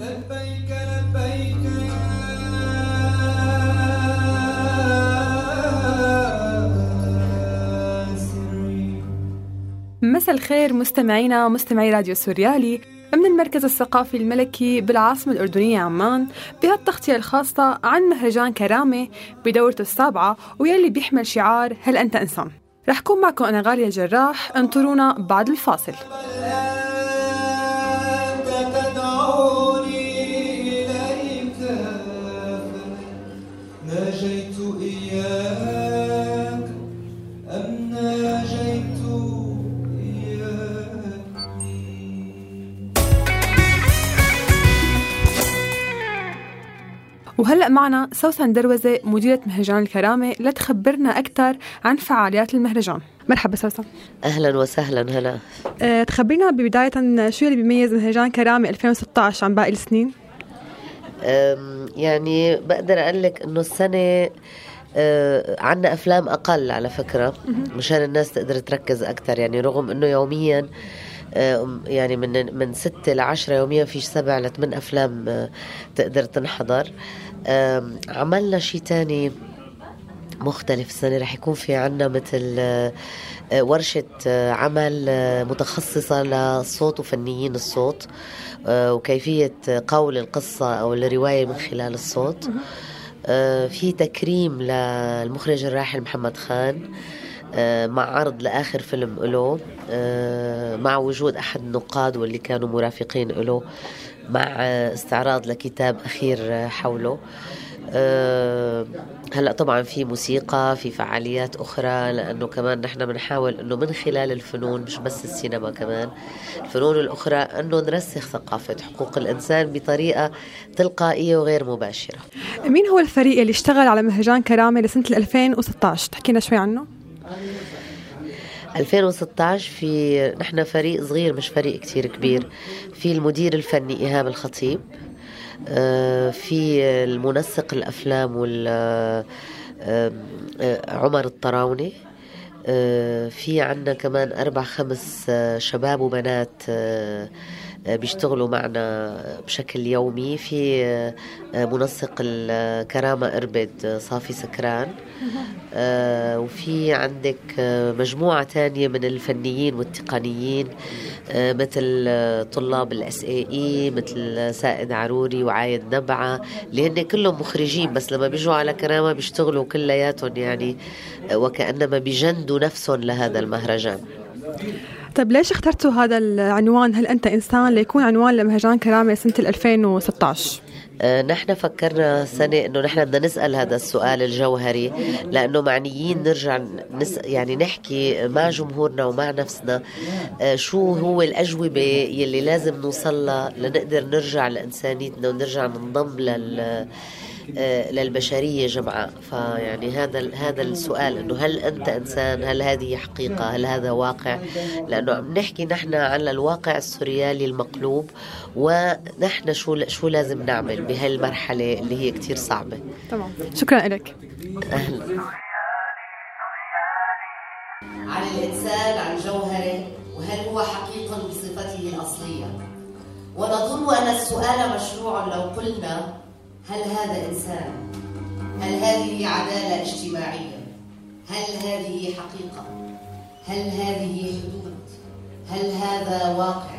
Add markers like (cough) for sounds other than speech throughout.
لبيك لبيك. يا سري مساء الخير مستمعينا ومستمعي راديو سوريالي. من المركز الثقافي الملكي بالعاصمة الأردنية عمان بهالتغطية الخاصة عن مهرجان كرامة بدورته السابعة ويلي بيحمل شعار هل أنت إنسان؟ رح كون معكم أنا غالية الجراح انطرونا بعد الفاصل. وهلأ معنا سوسن دروزة مديرة مهرجان الكرامة لتخبرنا أكثر عن فعاليات المهرجان. مرحبا سوسن أهلا وسهلا هلا. أه تخبرينا ببداية شو اللي بيميز مهرجان كرامة 2016 عن باقي السنين؟ يعني بقدر أقول لك إنه السنة آه، عنا أفلام أقل على فكرة مشان الناس تقدر تركز أكثر يعني رغم إنه يوميا يعني من من ستة لعشرة يوميا في سبع لثمان أفلام آه، تقدر تنحضر. عملنا شيء تاني مختلف السنة رح يكون في عنا مثل آه، آه، ورشة آه، عمل آه، متخصصة للصوت وفنيين الصوت آه، وكيفية قول القصة أو الرواية من خلال الصوت. آه، في تكريم للمخرج الراحل محمد خان. آه، مع عرض لآخر فيلم له آه، مع وجود أحد النقاد واللي كانوا مرافقين له مع آه، استعراض لكتاب أخير آه، حوله. آه، هلأ طبعا في موسيقى في فعاليات أخرى لأنه كمان نحن بنحاول إنه من خلال الفنون مش بس السينما كمان الفنون الأخرى إنه نرسخ ثقافة حقوق الإنسان بطريقة تلقائية وغير مباشرة. مين هو الفريق اللي اشتغل على مهرجان كرامة لسنة 2016 تحكينا شوي عنه. 2016 في نحن فريق صغير مش فريق كتير كبير. في المدير الفني إيهاب الخطيب آه، في المنسق الأفلام وال آه، آه، عمر الطراوني في عنا كمان أربع خمس شباب وبنات بيشتغلوا معنا بشكل يومي في آه، منسق الكرامة إربد صافي سكران. (laughs) آه، وفي عندك آه، مجموعة تانية من الفنيين والتقنيين مثل طلاب الاس اي اي مثل سائد عروري وعايد نبعة اللي هن كلهم مخرجين بس لما بيجوا على كرامة بيشتغلوا كلياتهم يعني وكأنما بيجندوا نفسهم لهذا المهرجان. طيب ليش اخترتوا هذا العنوان؟ هل أنت إنسان؟ ليكون عنوان لمهرجان كرامة سنة 2016 آه، نحن فكرنا سنة إنه نحن بدنا نسأل هذا السؤال الجوهري لأنه معنيين نرجع نس يعني نحكي مع جمهورنا ومع نفسنا آه، شو هو الأجوبة يلي لازم نوصلها لنقدر نرجع لإنسانيتنا ونرجع ننضم لل آه، للبشرية جمعاء. فيعني هذا هذا السؤال إنه هل أنت إنسان؟ هل هذه حقيقة؟ هل هذا واقع؟ لأنه عم نحكي نحن على الواقع السوريالي المقلوب ونحن شو شو لازم نعمل بهالمرحلة اللي هي كتير صعبة. تمام. شكرا لك. أهلا. عن الإنسان عن جوهره وهل هو حقيق بصفته الأصلية؟ ونظن أن السؤال مشروع لو قلنا هل هذا إنسان؟ هل هذه عدالة اجتماعية؟ هل هذه حقيقة؟ هل هذه حدود؟ هل هذا واقع؟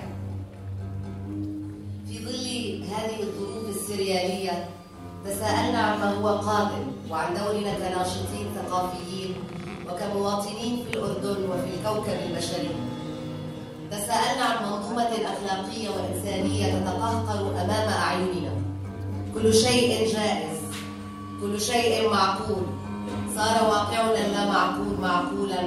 في ظل هذه الظروف السريالية تساءلنا عما هو قادم وعن دورنا كناشطين ثقافيين وكمواطنين في الأردن وفي الكوكب البشري. تساءلنا عن منظومة أخلاقية وإنسانية تتقهقر أمام أعيننا. كل شيء جائز. كل شيء معقول. صار واقعنا اللا معقول معقولا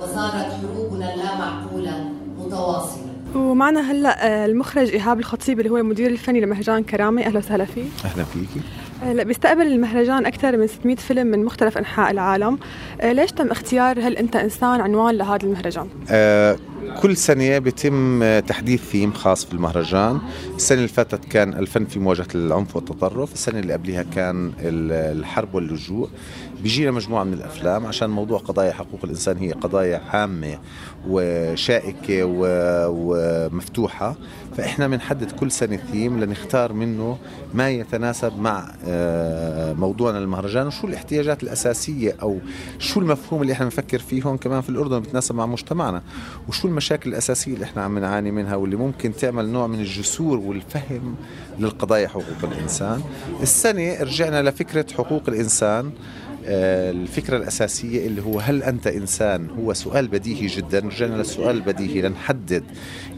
وصارت حروبنا اللا معقولة متواصلة ومعنا هلأ آه، المخرج إيهاب الخطيب اللي هو المدير الفني لمهرجان كرامه أهلا وسهلا فيه أهلا فيكي. هلا بيستقبل المهرجان أكثر من 600 فيلم من مختلف أنحاء العالم. آه، ليش تم اختيار هل أنت إنسان عنوان لهذا المهرجان؟ آه كل سنة بيتم تحديث ثيم خاص في المهرجان. السنة اللي فاتت كان الفن في مواجهة العنف والتطرف. السنة اللي قبلها كان الحرب واللجوء. بيجينا مجموعة من الأفلام عشان موضوع قضايا حقوق الإنسان هي قضايا عامة وشائكة ومفتوحة. فإحنا بنحدد كل سنة ثيم لنختار منه ما يتناسب مع آه، موضوعنا المهرجان وشو الاحتياجات الأساسية أو شو المفهوم اللي إحنا بنفكر فيه هون كمان في الأردن بتناسب مع مجتمعنا. وشو المشاكل الأساسية اللي إحنا عم نعاني منها واللي ممكن تعمل نوع من الجسور والفهم للقضايا حقوق الإنسان. السنة رجعنا لفكرة حقوق الإنسان. الفكرة الأساسية اللي هو هل أنت إنسان؟ هو سؤال بديهي جدا. رجعنا للسؤال البديهي لنحدد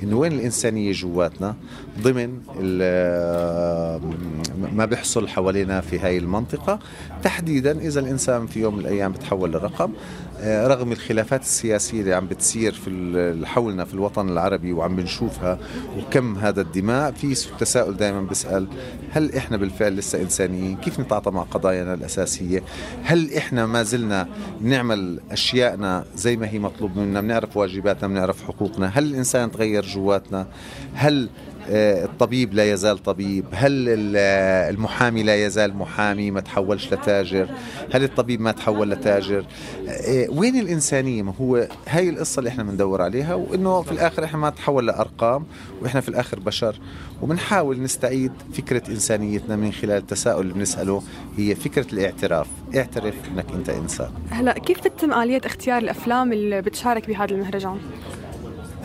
إنه وين الإنسانية جواتنا ضمن آه، ما بيحصل حوالينا في هاي المنطقة. تحديدا إذا الإنسان في يوم من الأيام بتحول لرقم. آه، رغم الخلافات السياسية اللي عم بتصير في حولنا في الوطن العربي وعم بنشوفها وكم هذا الدماء في تساؤل دائما بسأل هل إحنا بالفعل لسه إنسانيين؟ كيف نتعاطى مع قضايانا الأساسية؟ هل إحنا ما زلنا نعمل أشيائنا زي ما هي مطلوب منا؟ بنعرف واجباتنا بنعرف حقوقنا. هل الإنسان تغير جواتنا؟ هل آه، الطبيب لا يزال طبيب. هل المحامي لا يزال محامي؟ ما تحولش لتاجر. هل الطبيب ما تحول لتاجر؟ آه، وين الإنسانية؟ ما هو هاي القصة اللي إحنا بندور عليها وإنه في الآخر إحنا ما تحول لأرقام وإحنا في الآخر بشر. وبنحاول نستعيد فكرة إنسانيتنا من خلال التساؤل اللي بنسأله هي فكرة الاعتراف. اعترف إنك أنت إنسان. هلا كيف تتم آلية اختيار الأفلام اللي بتشارك بهذا المهرجان؟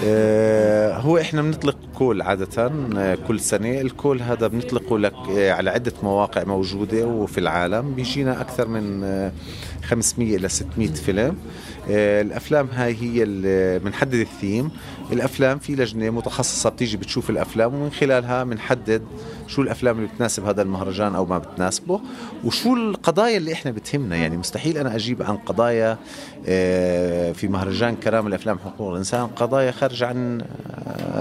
آه، هو إحنا بنطلق كول عادة آه، كل سنة. الكول هذا بنطلقه لك آه، على عدة مواقع موجودة وفي العالم. بيجينا أكثر من 500 إلى 600 فيلم. الأفلام هاي هي بنحدد الثيم. الأفلام في لجنة متخصصة بتيجي بتشوف الأفلام ومن خلالها بنحدد شو الأفلام اللي بتناسب هذا المهرجان أو ما بتناسبه وشو القضايا اللي إحنا بتهمنا. يعني مستحيل أنا أجيب عن قضايا في مهرجان كرام الأفلام حقوق الإنسان قضايا خارجة عن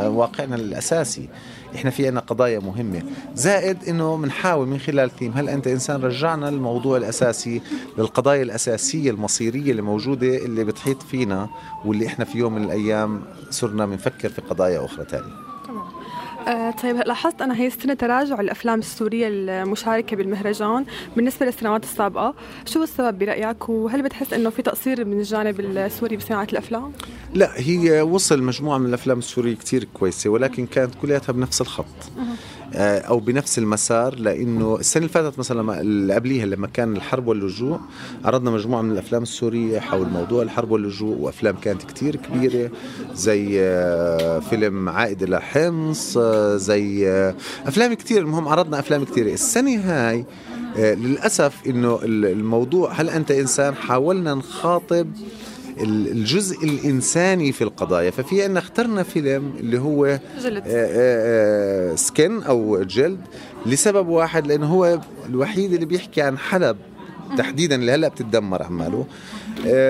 واقعنا الأساسي. إحنا في عنا قضايا مهمة. زائد إنه بنحاول من خلال ثيم هل أنت إنسان رجعنا الموضوع الأساسي للقضايا الأساسية المصيرية اللي موجوده اللي بتحيط فينا واللي إحنا في يوم من الأيام صرنا بنفكر في قضايا أخرى ثانية آه طيب لاحظت أنا هي السنة تراجع الأفلام السورية المشاركة بالمهرجان بالنسبة للسنوات السابقة؟ شو السبب برأيك؟ وهل بتحس أنه في تقصير من الجانب السوري بصناعة الأفلام؟ لا هي وصل مجموعة من الأفلام السورية كتير كويسة ولكن كانت كلياتها بنفس الخط. أو بنفس المسار لإنه السنة اللي فاتت مثلا اللي قبليها لما كان الحرب واللجوء عرضنا مجموعة من الأفلام السورية حول موضوع الحرب واللجوء وأفلام كانت كتير كبيرة زي آه، فيلم عائد إلى حمص آه، زي أفلام كتير. المهم عرضنا أفلام كتيرة. السنة هاي للأسف إنه الموضوع هل أنت إنسان؟ حاولنا نخاطب الجزء الإنساني في القضايا. ففي أن اخترنا فيلم اللي هو جلد. سكن أو جلد لسبب واحد لأنه هو الوحيد اللي بيحكي عن حلب تحديدا اللي هلأ بتتدمر أعماله.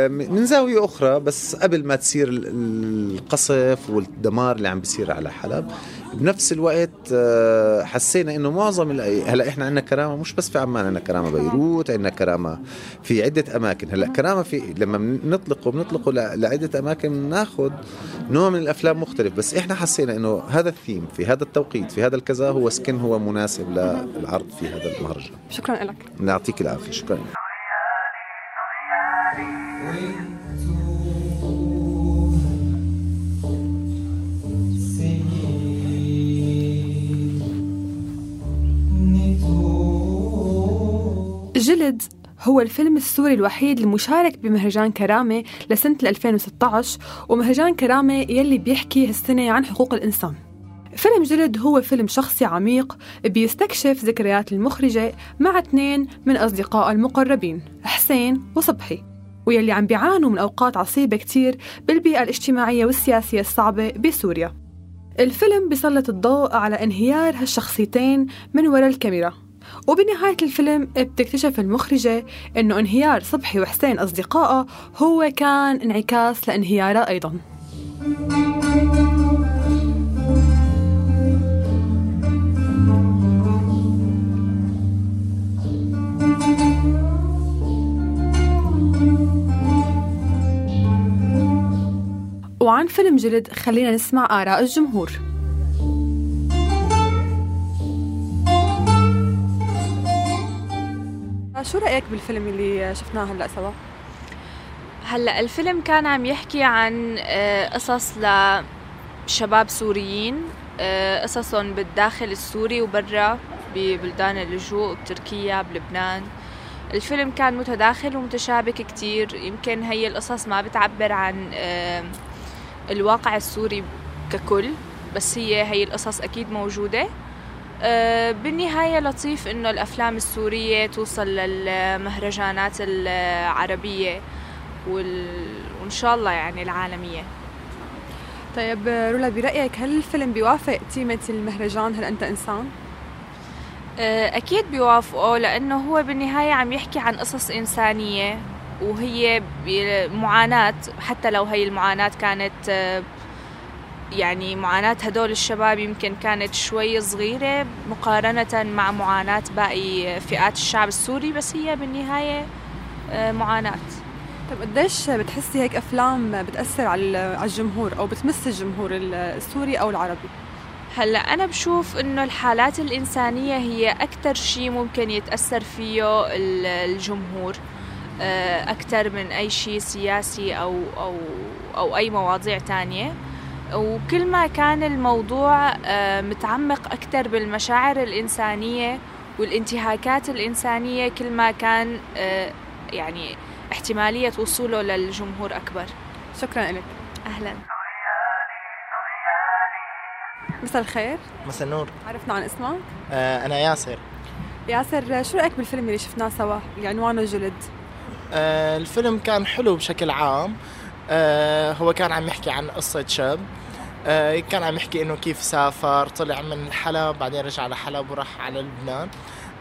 من زاوية أخرى بس قبل ما تصير القصف والدمار اللي عم بيصير على حلب بنفس الوقت آه، حسينا إنه معظم هلأ إحنا عندنا كرامة مش بس في عمان عندنا كرامة بيروت عندنا كرامة في عدة أماكن. هلأ كرامة في لما بنطلقه بنطلقه لعدة أماكن بناخذ نوع من الأفلام مختلف. بس إحنا حسينا إنه هذا الثيم في هذا التوقيت في هذا الكذا هو سكن هو مناسب للعرض في هذا المهرجان. شكرا لك. يعطيك العافية شكرا. جلد هو الفيلم السوري الوحيد المشارك بمهرجان كرامة لسنة 2016 ومهرجان كرامة يلي بيحكي هالسنة عن حقوق الإنسان. فيلم جلد هو فيلم شخصي عميق بيستكشف ذكريات المخرجة مع اثنين من أصدقائها المقربين حسين وصبحي ويلي عم بيعانوا من أوقات عصيبة كتير بالبيئة الاجتماعية والسياسية الصعبة بسوريا. الفيلم بيسلط الضوء على انهيار هالشخصيتين من وراء الكاميرا. وبنهاية الفيلم بتكتشف المخرجة إنه انهيار صبحي وحسين أصدقائه هو كان انعكاس لانهيارها أيضاً. وعن فيلم جلد خلينا نسمع آراء الجمهور. شو رأيك بالفيلم اللي شفناه هلأ سوا؟ هلأ الفيلم كان عم يحكي عن آه، قصص لشباب سوريين آه، قصصهم بالداخل السوري وبرا ببلدان اللجوء بتركيا بلبنان. الفيلم كان متداخل ومتشابك كتير. يمكن هي القصص ما بتعبر عن آه، الواقع السوري ككل بس هي هي القصص أكيد موجودة. بالنهاية لطيف إنه الأفلام السورية توصل للمهرجانات العربية وال... وإن شاء الله يعني العالمية طيب رولا برأيك هل الفيلم بيوافق تيمة المهرجان هل أنت إنسان؟ آه، أكيد بيوافقه لأنه هو بالنهاية عم يحكي عن قصص إنسانية وهي معاناة حتى لو هي المعاناة كانت آه، يعني معاناة هدول الشباب يمكن كانت شوي صغيرة مقارنة مع معاناة باقي فئات الشعب السوري بس هي بالنهاية آه، معاناة. طيب قديش بتحسي هيك أفلام بتأثر على الجمهور أو بتمس الجمهور السوري أو العربي؟ هلأ أنا بشوف إنه الحالات الإنسانية هي أكثر شيء ممكن يتأثر فيه الجمهور آه، أكثر من أي شيء سياسي أو أو أو أي مواضيع تانية. وكل ما كان الموضوع آه، متعمق أكثر بالمشاعر الإنسانية والانتهاكات الإنسانية كل ما كان آه، يعني احتمالية وصوله للجمهور أكبر. شكرا لك. أهلا. مساء الخير. مساء النور. عرفنا عن اسمك؟ آه أنا ياسر. ياسر شو رأيك بالفيلم اللي شفناه سوا؟ اللي عنوانه جلد؟ آه الفيلم كان حلو بشكل عام. آه هو كان عم يحكي عن قصة شاب. آه كان عم يحكي إنه كيف سافر طلع من حلب بعدين رجع لحلب وراح على لبنان.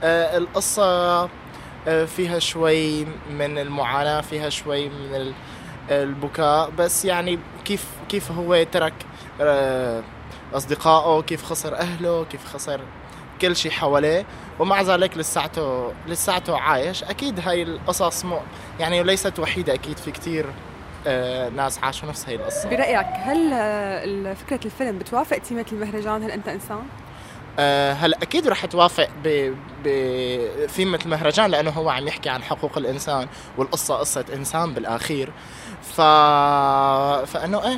آه القصة آه، فيها شوي من المعاناة فيها شوي من البكاء بس يعني كيف كيف هو ترك آه، أصدقائه كيف خسر أهله كيف خسر كل شيء حواليه. ومع ذلك لساته لساته عايش. أكيد هاي القصص مو يعني ليست وحيدة أكيد في كتير آه، ناس عاشوا نفس هاي القصة. برأيك هل فكرة الفيلم بتوافق تيمة المهرجان؟ هل أنت إنسان؟ آه، هلا أكيد رح توافق بثيمة المهرجان لأنه هو عم يحكي عن حقوق الإنسان والقصة قصة إنسان بالآخير. ف فأنه إيه؟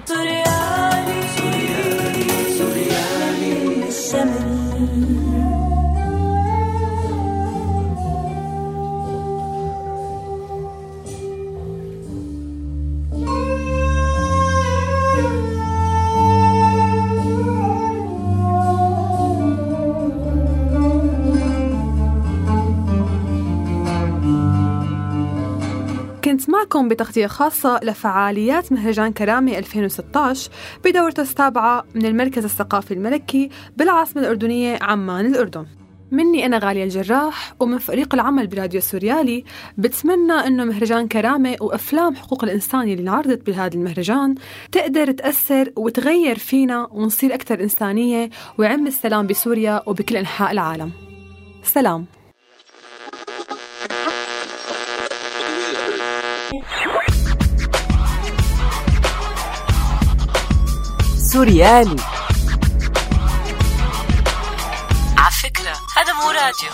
معكم بتغطية خاصة لفعاليات مهرجان كرامي 2016 بدورته السابعة من المركز الثقافي الملكي بالعاصمة الأردنية عمان الأردن. مني أنا غالية الجراح ومن فريق العمل براديو سوريالي بتمنى أنه مهرجان كرامة وأفلام حقوق الإنسان اللي انعرضت بهذا المهرجان تقدر تأثر وتغير فينا ونصير أكثر إنسانية ويعم السلام بسوريا وبكل أنحاء العالم. سلام. سوريالي. على فكرة هذا مو راديو.